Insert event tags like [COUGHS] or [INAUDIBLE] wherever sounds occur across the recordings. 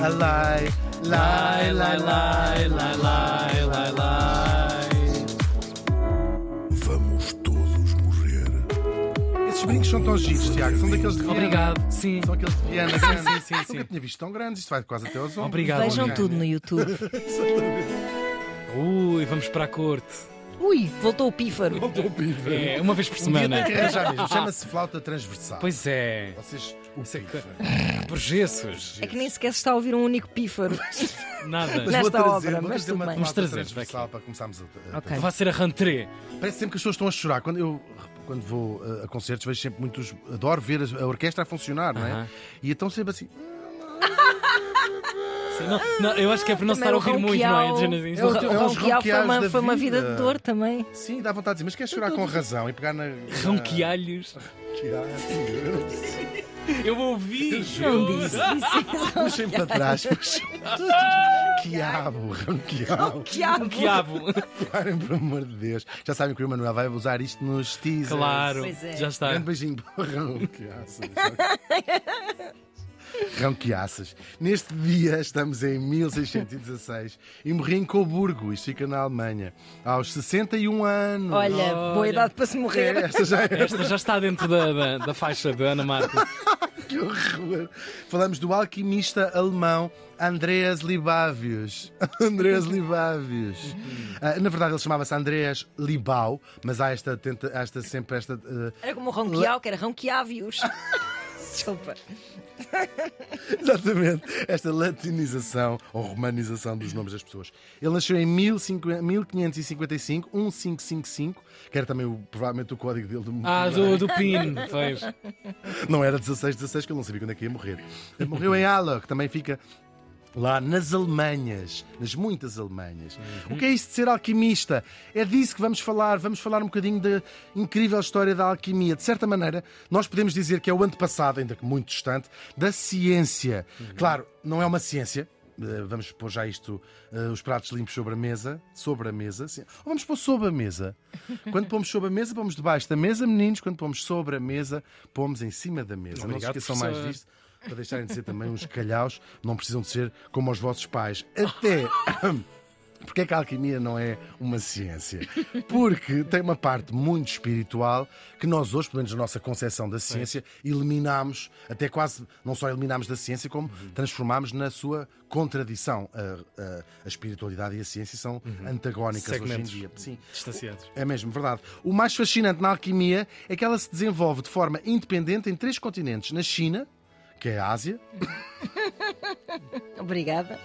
Alai, lai, lai, lai, lai, lai, lai, lai. Vamos todos morrer. Esses brincos são tão giros, Tiago. São daqueles de Viana. Obrigado. Sim. São aqueles de Viana grandes. sim, sim, sim. Nunca tinha visto tão grandes. Isto vai quase até aos ombros. Obrigado. Vejam obrigado. tudo no YouTube. [LAUGHS] Ui, vamos para a corte. Ui, voltou o pífaro. Voltou o pífaro. É, uma vez por Um dia semana. mesmo. [LAUGHS] Chama-se flauta transversal. Pois é. Vocês, o Isso é que- pífaro. [LAUGHS] Por Jesus. É que nem sequer se está a ouvir um único pífaro. [LAUGHS] Nada. Mas Nesta vou trazer, obra, vou mas trazer uma flauta Vamos trazer, transversal para começarmos a, a Ok. Vai ser a rentrée. Parece sempre que as pessoas estão a chorar. Quando eu quando vou uh, a concertos, vejo sempre muitos. Adoro ver a orquestra a funcionar, não é? E então sempre assim. Sim, não, não, eu acho que é para não se estar a ouvir muito, não é? Dizer- É o- O é os ronqueal foi uma, foi uma vida de dor também. Sim, dá vontade de dizer, mas queres chorar com razão e pegar na. na- Ronquealhos. Eu ouvi. Não disse. disse. Puxem para trás. puxem. Quiabo, ronquial. Diabo. Quiabo. Parem, pelo amor de Deus. Já sabem que o Emanuel vai usar isto nos teasers. Claro. Pois é. Já está. Grande beijinho para o Ronquiaças. [LAUGHS] Ronquiaças. Neste dia estamos em 1616 e morri em Coburgo, isto fica na Alemanha, aos 61 anos. Olha, boa Olha. idade para se É, morrer. esta já é Esta já está dentro da, da, da faixa de Ana Marta. [LAUGHS] que horror. Falamos do alquimista alemão Andreas Libavius. [LAUGHS] Andreas Libavius. Ah, na verdade, ele chamava-se Andreas Libau, mas há esta, tenta, há esta sempre esta. ah, Era como o ronquial, que era ronquiávios. [LAUGHS] Desculpa. [LAUGHS] Exatamente, esta latinização ou romanização dos nomes das pessoas. Ele nasceu em 1550 1555, 1555, que era também o- provavelmente o código dele do Ah, do, do PIN, pois. Não era 16, 16, que ele não sabia quando é que ia morrer. Ele morreu em Halle, que também fica lá nas Alemanhas, nas muitas Alemanhas. O que é isso de ser alquimista? É disso que vamos falar. Vamos falar um bocadinho da incrível história da alquimia. De certa maneira, nós podemos dizer que é o antepassado, ainda que muito distante, da ciência. Claro, não é uma ciência. Eh, Vamos pôr já isto, eh, os pratos limpos sobre a mesa, sobre a mesa, sim. ou vamos pôr sobre a mesa. [LAUGHS] Quando pomos sobre a mesa, pomos debaixo da mesa, meninos. Quando pomos sobre a mesa, pomos em cima da mesa. Obrigado, não se esqueçam mais disto, para deixarem de ser também uns calhaus, não precisam de ser como os vossos pais. Até. [COUGHS] Porque é que a alquimia não é uma ciência? Porque tem uma parte muito espiritual que nós hoje, pelo menos na nossa concepção da ciência, eliminamos, até quase, não só eliminamos da ciência, como transformamos na sua contradição. A, a- a espiritualidade e a ciência são antagónicas Segmentos. hoje em dia. Sim. Distanciados. É mesmo, verdade. O mais fascinante na alquimia é que ela se desenvolve de forma independente em três continentes: na China, que é a Ásia, [LAUGHS] Obrigada.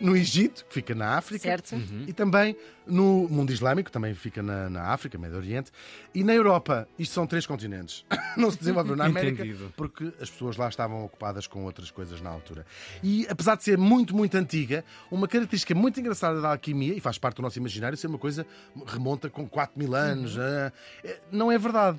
no Egito, que fica na África, Certo. e também no mundo islâmico, que também fica na, na África, Médio Oriente, e na Europa. Isto são três continentes. [LAUGHS] Não se desenvolveu na América Entendido. porque as pessoas lá estavam ocupadas com outras coisas na altura. E apesar de ser muito, muito antiga, uma característica muito engraçada da alquimia, e faz parte do nosso imaginário, ser uma coisa remonta com 4 mil anos, ah, é- não é verdade.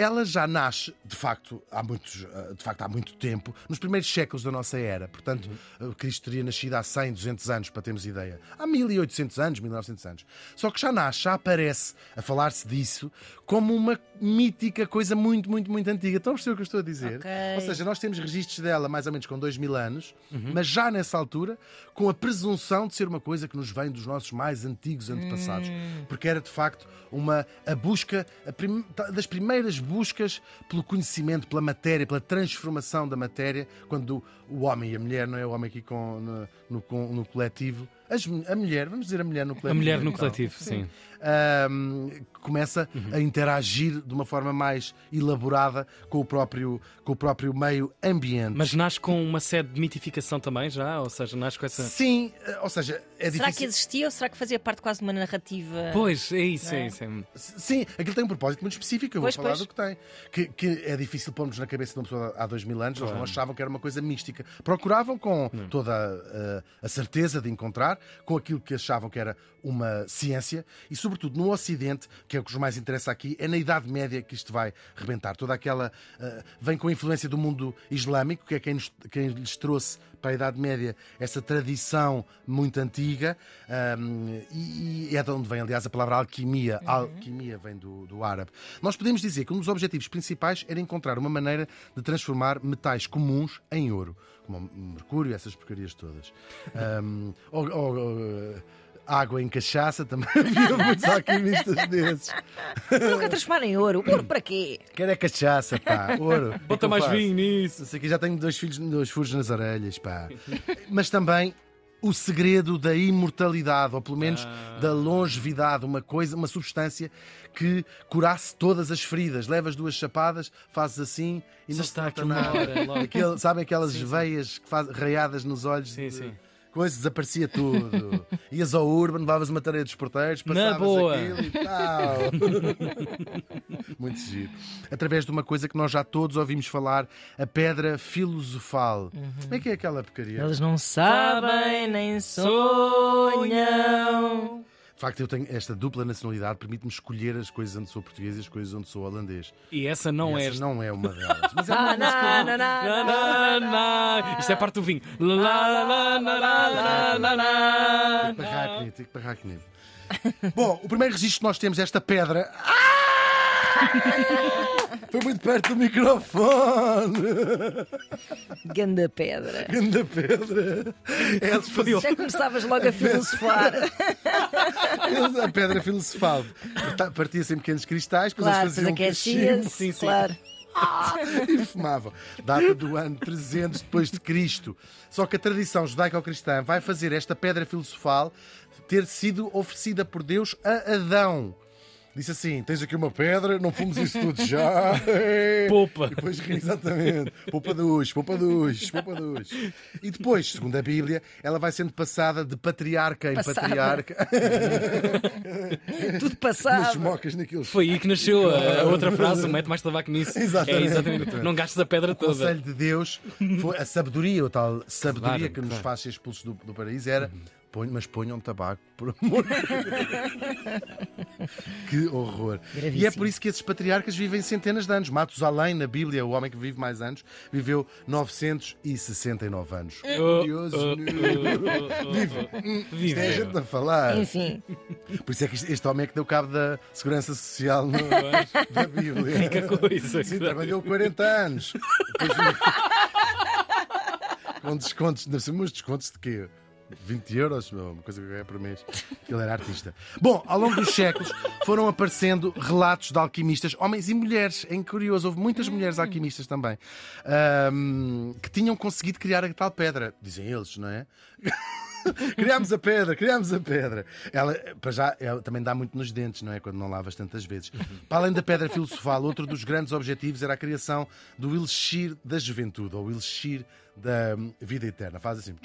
Ela já nasce, de facto, há muitos, ah, de facto, há muito tempo, nos primeiros séculos da nossa era. Portanto, ah, Cristo teria nascido há 100, 200 anos, para termos ideia. Há 1800 anos, 1900 anos. Só que já nasce, já aparece a falar-se disso como uma mítica coisa muito, muito, muito antiga. Estão a perceber o que eu estou a dizer? Ok. Ou seja, nós temos registros dela mais ou menos com 2 mil anos, mas já nessa altura, com a presunção de ser uma coisa que nos vem dos nossos mais antigos antepassados. Porque era de facto uma a busca a prim- das primeiras buscas pelo conhecimento, pela matéria, pela transformação da matéria, quando o homem e a mulher, não é? O homem aqui com, no, no, no coletivo, as a mulher, vamos dizer a mulher no coletivo. A mulher no então, coletivo, sim. ahm, começa Uhum. a interagir de uma forma mais elaborada com o próprio, com o próprio meio ambiente. Mas nasce com uma sede de mitificação também, já? Ou seja, nasce com essa. Sim, eh, ou seja, é Será que difícil. existia ou será que fazia parte quase de uma narrativa? Pois, é isso, é é? isso. é- Sim, aquilo tem um propósito muito específico, eu vou Pois, falar pois. do que tem. Que, que é difícil pormos na cabeça de uma pessoa há dois mil anos, eles não achavam que era uma coisa mística. Procuravam com toda a, a certeza de encontrar, com aquilo que achavam que era uma ciência, e sobretudo no Ocidente, que é o que nos mais interessa aqui, é na Idade Média que isto vai rebentar. Toda aquela. eh, vem com a influência do mundo islâmico, que é quem, nos- quem lhes trouxe para a Idade Média essa tradição muito antiga um, e, e, é de onde vem, aliás, a palavra alquimia. Uhum. Alquimia vem do, do árabe. Nós podemos dizer que um dos objetivos principais era encontrar uma maneira de transformar metais comuns em ouro, como mercúrio, essas porcarias todas. [LAUGHS] Um, ou, ou, água em cachaça, também [LAUGHS] havia muitos alquimistas desses. Nunca transformar em ouro. Ouro para quê? Quero é cachaça, pá. Ouro. Bota mais vinho nisso. Sei que já tenho dois filhos, dois furos nas orelhas, pá. Mas também o segredo da imortalidade, ou pelo menos ah. da longevidade, uma coisa, uma substância que curasse todas as feridas. Levas duas chapadas, fazes assim e Já não está aqui uma hora. Aquele, sabem aquelas sim, veias sim. que faz, raiadas nos olhos? Sim, de... sim coisa, desaparecia tudo. [LAUGHS] Ias ao Urban, levavas uma tarefa dos porteiros, passavas Na boa. aquilo e tal. [LAUGHS] Muito giro. Através de uma coisa que nós já todos ouvimos falar, a pedra filosofal. Uhum. Como é que é aquela porcaria? Eles não sabem nem sonham. De facto, eu tenho esta dupla nacionalidade, permite-me escolher as coisas onde sou português e as coisas onde sou holandês. E essa não e é. Essa não é uma delas. Mas é uma na, na, na, na, Isto é parte do vinho. Tem que barrar comigo. Bom, o primeiro registro que nós temos é esta pedra. [LAUGHS] Foi muito perto do microfone. Ganda pedra. Ganda pedra. É, Já começavas logo a filosofar. a pedra filosofal. Partia-se em pequenos cristais, depois claro, eles faziam um sim, sim. claro. e fumavam. Data do ano 300 depois de Cristo. Só que a tradição judaico-cristã vai fazer esta pedra filosofal ter sido oferecida por Deus a Adão disse assim: tens aqui uma pedra, não fomos isso tudo já. [LAUGHS] Poupa. E depois, exatamente, poupa dos, poupa dos, poupa dos. E depois, segundo a Bíblia, ela vai sendo passada de patriarca em Passada. patriarca. Tudo passado. Nas mocas naquilo. Foi aí que nasceu a outra frase: mete mais tabaco nisso. Exatamente. É exatamente. Não gastes a pedra o toda. O conselho de Deus, foi a sabedoria, a tal sabedoria Claro, que nos claro. faz ser expulsos do, do paraíso era. Ponho, mas ponham tabaco, por amor de Deus. Que horror. E é Gravíssimo. por isso que esses patriarcas vivem centenas de anos. Matusalém, na Bíblia, o homem que vive mais anos, viveu 969 anos. Oh, Curioso. oh, oh, oh, oh, Vive. oh. Isto é a Vive. gente a falar. Enfim, Por isso é que este- homem é que deu cabo da segurança social no- da Bíblia. Que coisa. Sim, trabalhou 40 anos. Depois- [LAUGHS] com descontos, uns descontos de quê? 20 euros, uma coisa que ganha por mês. Ele era artista. Bom, ao longo dos séculos foram aparecendo relatos de alquimistas, homens e mulheres. É curioso, houve muitas mulheres alquimistas também, ahm, que tinham conseguido criar a tal pedra. Dizem eles, não é? [LAUGHS] criámos a pedra, criámos a pedra. Ela, para já, ela também dá muito nos dentes, não é? Quando não lavas tantas vezes. Para além da pedra filosofal, outro dos grandes objetivos era a criação do elixir da juventude, ou elixir da hum, vida eterna. Faz assim.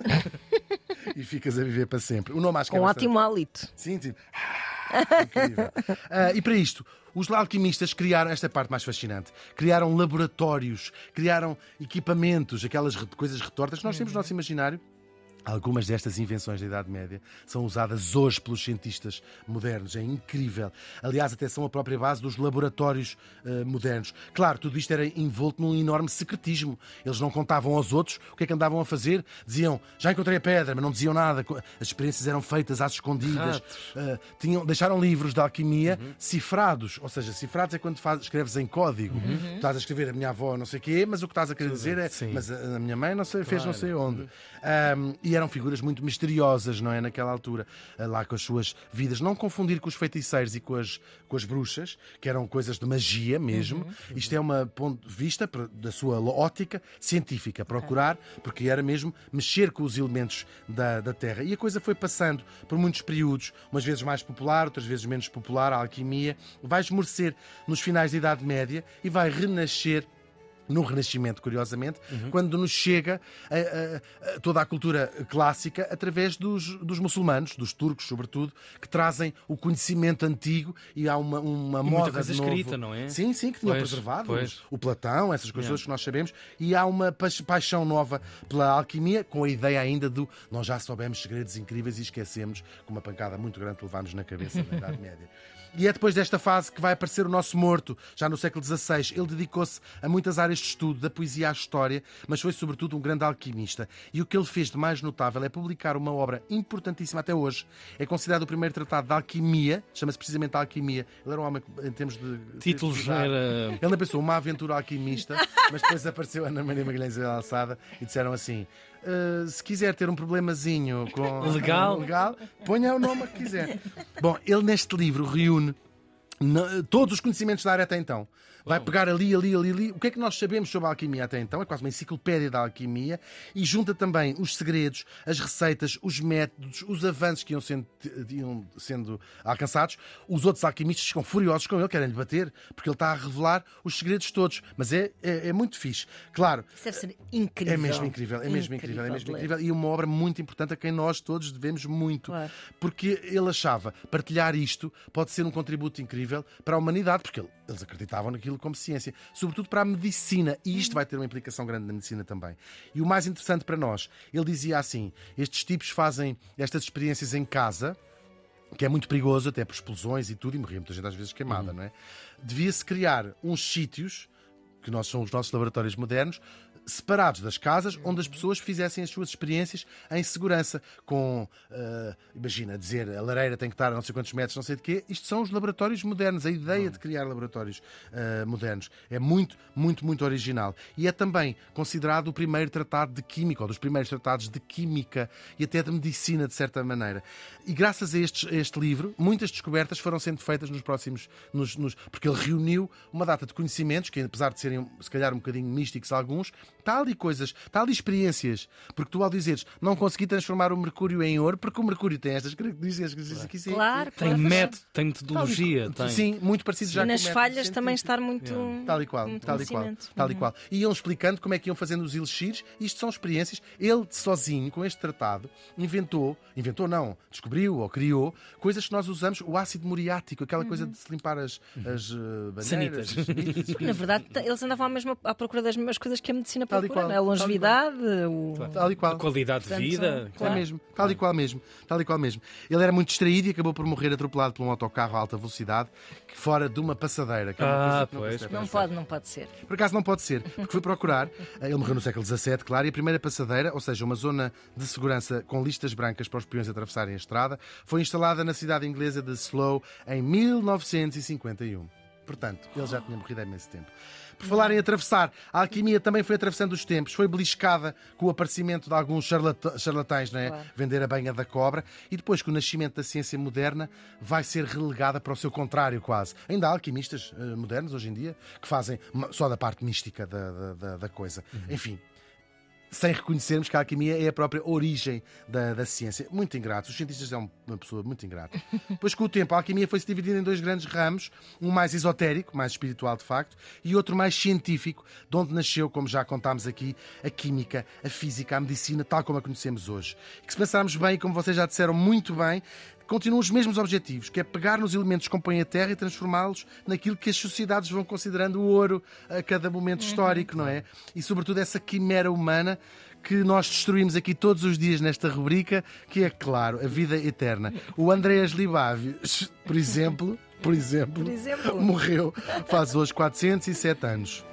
[LAUGHS] e ficas a viver para sempre. O nome acho que é bastante- ótimo hálito. Sim, sim. Incrível. Ah, e para isto, os alquimistas criaram esta parte mais fascinante. Criaram laboratórios, criaram equipamentos, aquelas coisas retortas que nós temos no nosso imaginário. Algumas destas invenções da Idade Média são usadas hoje pelos cientistas modernos. É incrível. Aliás, até são a própria base dos laboratórios eh, modernos. Claro, tudo isto era envolto num enorme secretismo. Eles não contavam aos outros o que é que andavam a fazer. Diziam, já encontrei a pedra, mas não diziam nada. As experiências eram feitas às escondidas. Eh, tinham, deixaram livros de alquimia cifrados. Ou seja, cifrados é quando faz- escreves em código. Tu estás a escrever a minha avó não sei o quê, mas o que estás a querer dizer é Sim. mas a a minha mãe não sei, fez não sei onde. Ahm, e eram figuras muito misteriosas, não é? Naquela altura, ah, lá com as suas vidas. Não confundir com os feiticeiros e com as, com as bruxas, que eram coisas de magia mesmo. Isto é uma ponto de vista da sua ótica científica, procurar, porque era mesmo mexer com os elementos da, da Terra. E a coisa foi passando por muitos períodos, umas vezes mais popular, outras vezes menos popular, a alquimia. Vai esmorecer nos finais da Idade Média e vai renascer no Renascimento, curiosamente, quando nos chega a- a- a toda a cultura clássica através dos, dos muçulmanos, dos turcos, sobretudo, que trazem o conhecimento antigo e há uma, uma E muita moda coisa de novo. escrita, não é? Sim, sim, que tinham preservado pois. o Platão, essas coisas Yeah. que nós sabemos, e há uma pa- paixão nova pela alquimia, com a ideia ainda do nós já soubemos segredos incríveis e esquecemos com uma pancada muito grande que levámos na cabeça na Idade Média. [LAUGHS] E é depois desta fase que vai aparecer o nosso morto, já no século XVI. Ele dedicou-se a muitas áreas de estudo, da poesia à história, mas foi sobretudo um grande alquimista. E o que ele fez de mais notável é publicar uma obra importantíssima até hoje. É considerado o primeiro tratado de alquimia, chama-se precisamente Alquimia. Ele era um homem em termos de. Títulos criatividade. era. Ele não pensou uma aventura alquimista, mas depois apareceu a Ana Maria Magalhães da Alçada e disseram assim: "Ah, se quiser ter um problemazinho com Legal. [LAUGHS] legal, ponha o nome que quiser. Bom, ele neste livro reúne todos os conhecimentos da área até então. Vai pegar ali, ali, ali, ali. O que é que nós sabemos sobre a alquimia até então? É quase uma enciclopédia da alquimia e junta também os segredos, as receitas, os métodos, os avanços que iam sendo, iam sendo alcançados. Os outros alquimistas ficam furiosos com ele, querem lhe bater, porque ele está a revelar os segredos todos. Mas é, é, é muito fixe. Claro, Isso deve ser incrível. é mesmo incrível, é mesmo incrível, é mesmo incrível. E uma obra muito importante a quem nós todos devemos muito. Claro. Porque ele achava partilhar isto pode ser um contributo incrível para a humanidade, porque ele- eles acreditavam naquilo como ciência, sobretudo para a medicina. E isto vai ter uma implicação grande na medicina também. E o mais interessante para nós, ele dizia assim: estes tipos fazem estas experiências em casa que é muito perigoso, até por explosões e tudo, e morria muita gente às vezes queimada, não é? Devia-se criar uns sítios, que nós são os nossos laboratórios modernos, separados das casas, onde as pessoas fizessem as suas experiências em segurança, com, ah, imagina, dizer a lareira tem que estar a não sei quantos metros, não sei de quê. Isto são os laboratórios modernos, a ideia de criar laboratórios ah, modernos. É muito, muito, muito original. E é também considerado o primeiro tratado de química, ou dos primeiros tratados de química e até de medicina, de certa maneira. E graças a, estes- a este livro, muitas descobertas foram sendo feitas nos próximos. Nos, nos- porque ele reuniu uma data de conhecimentos, que apesar de serem se calhar um bocadinho místicos alguns, está ali coisas, está ali experiências. Porque tu, ao dizeres, não consegui transformar o mercúrio em ouro, porque o mercúrio tem estas características que dizes aqui sim. Claro, Tem claro. método, tem metodologia. Tem. Sim, muito parecido já E com nas falhas também estar muito. Tal e qual, muito tal e qual, tal Uhum. e qual. E iam explicando como é que iam fazendo os elixires. Isto são experiências. Ele, sozinho, com este tratado, inventou, inventou não, descobriu ou criou coisas que nós usamos, o ácido muriático, aquela coisa de se limpar as, as uh, banheiras. Sanitas. as sanitas. Na verdade, eles andavam à, mesma, à procura das mesmas coisas que a medicina Tal e qual, não é? A tal e longevidade, o... Tal e A qual. qualidade de Portanto, vida. são- É mesmo, tal e qual mesmo, tal e qual mesmo. Ele era muito distraído e acabou por morrer atropelado por um autocarro a alta velocidade, que fora de uma passadeira. Que é uma Ah, coisa que não pois, Não pensar. pode, não pode ser. Por acaso não pode ser, porque fui procurar. eh, Ele morreu no século XVII, claro, e a primeira passadeira, ou seja, uma zona de segurança com listas brancas para os peões atravessarem a estrada, foi instalada na cidade inglesa de Slough em 1951. Portanto, ele já tinha morrido há imenso tempo. Por falar em atravessar, a alquimia também foi atravessando os tempos, foi beliscada com o aparecimento de alguns charlata- charlatães, não é? Claro. Vender a banha da cobra, e depois, com o nascimento da ciência moderna, vai ser relegada para o seu contrário, quase. Ainda há alquimistas eh, modernos hoje em dia que fazem só da parte mística da, da- da- da coisa. Enfim, sem reconhecermos que a alquimia é a própria origem da, da ciência. Muito ingrato. Os cientistas são uma pessoa muito ingrata. [LAUGHS] Pois com o tempo a alquimia foi-se dividida em dois grandes ramos, um mais esotérico, mais espiritual de facto, e outro mais científico, de onde nasceu, como já contámos aqui, a química, a física, a medicina, tal como a conhecemos hoje. Que se pensarmos bem, como vocês já disseram muito bem, continuam os mesmos objetivos, que é pegar nos elementos que compõem a Terra e transformá-los naquilo que as sociedades vão considerando o ouro a cada momento histórico, não é? E sobretudo essa quimera humana que nós destruímos aqui todos os dias nesta rubrica, que é claro, a vida eterna. O Andreas Libavius, por exemplo, por exemplo, Por exemplo. morreu faz hoje 407 anos.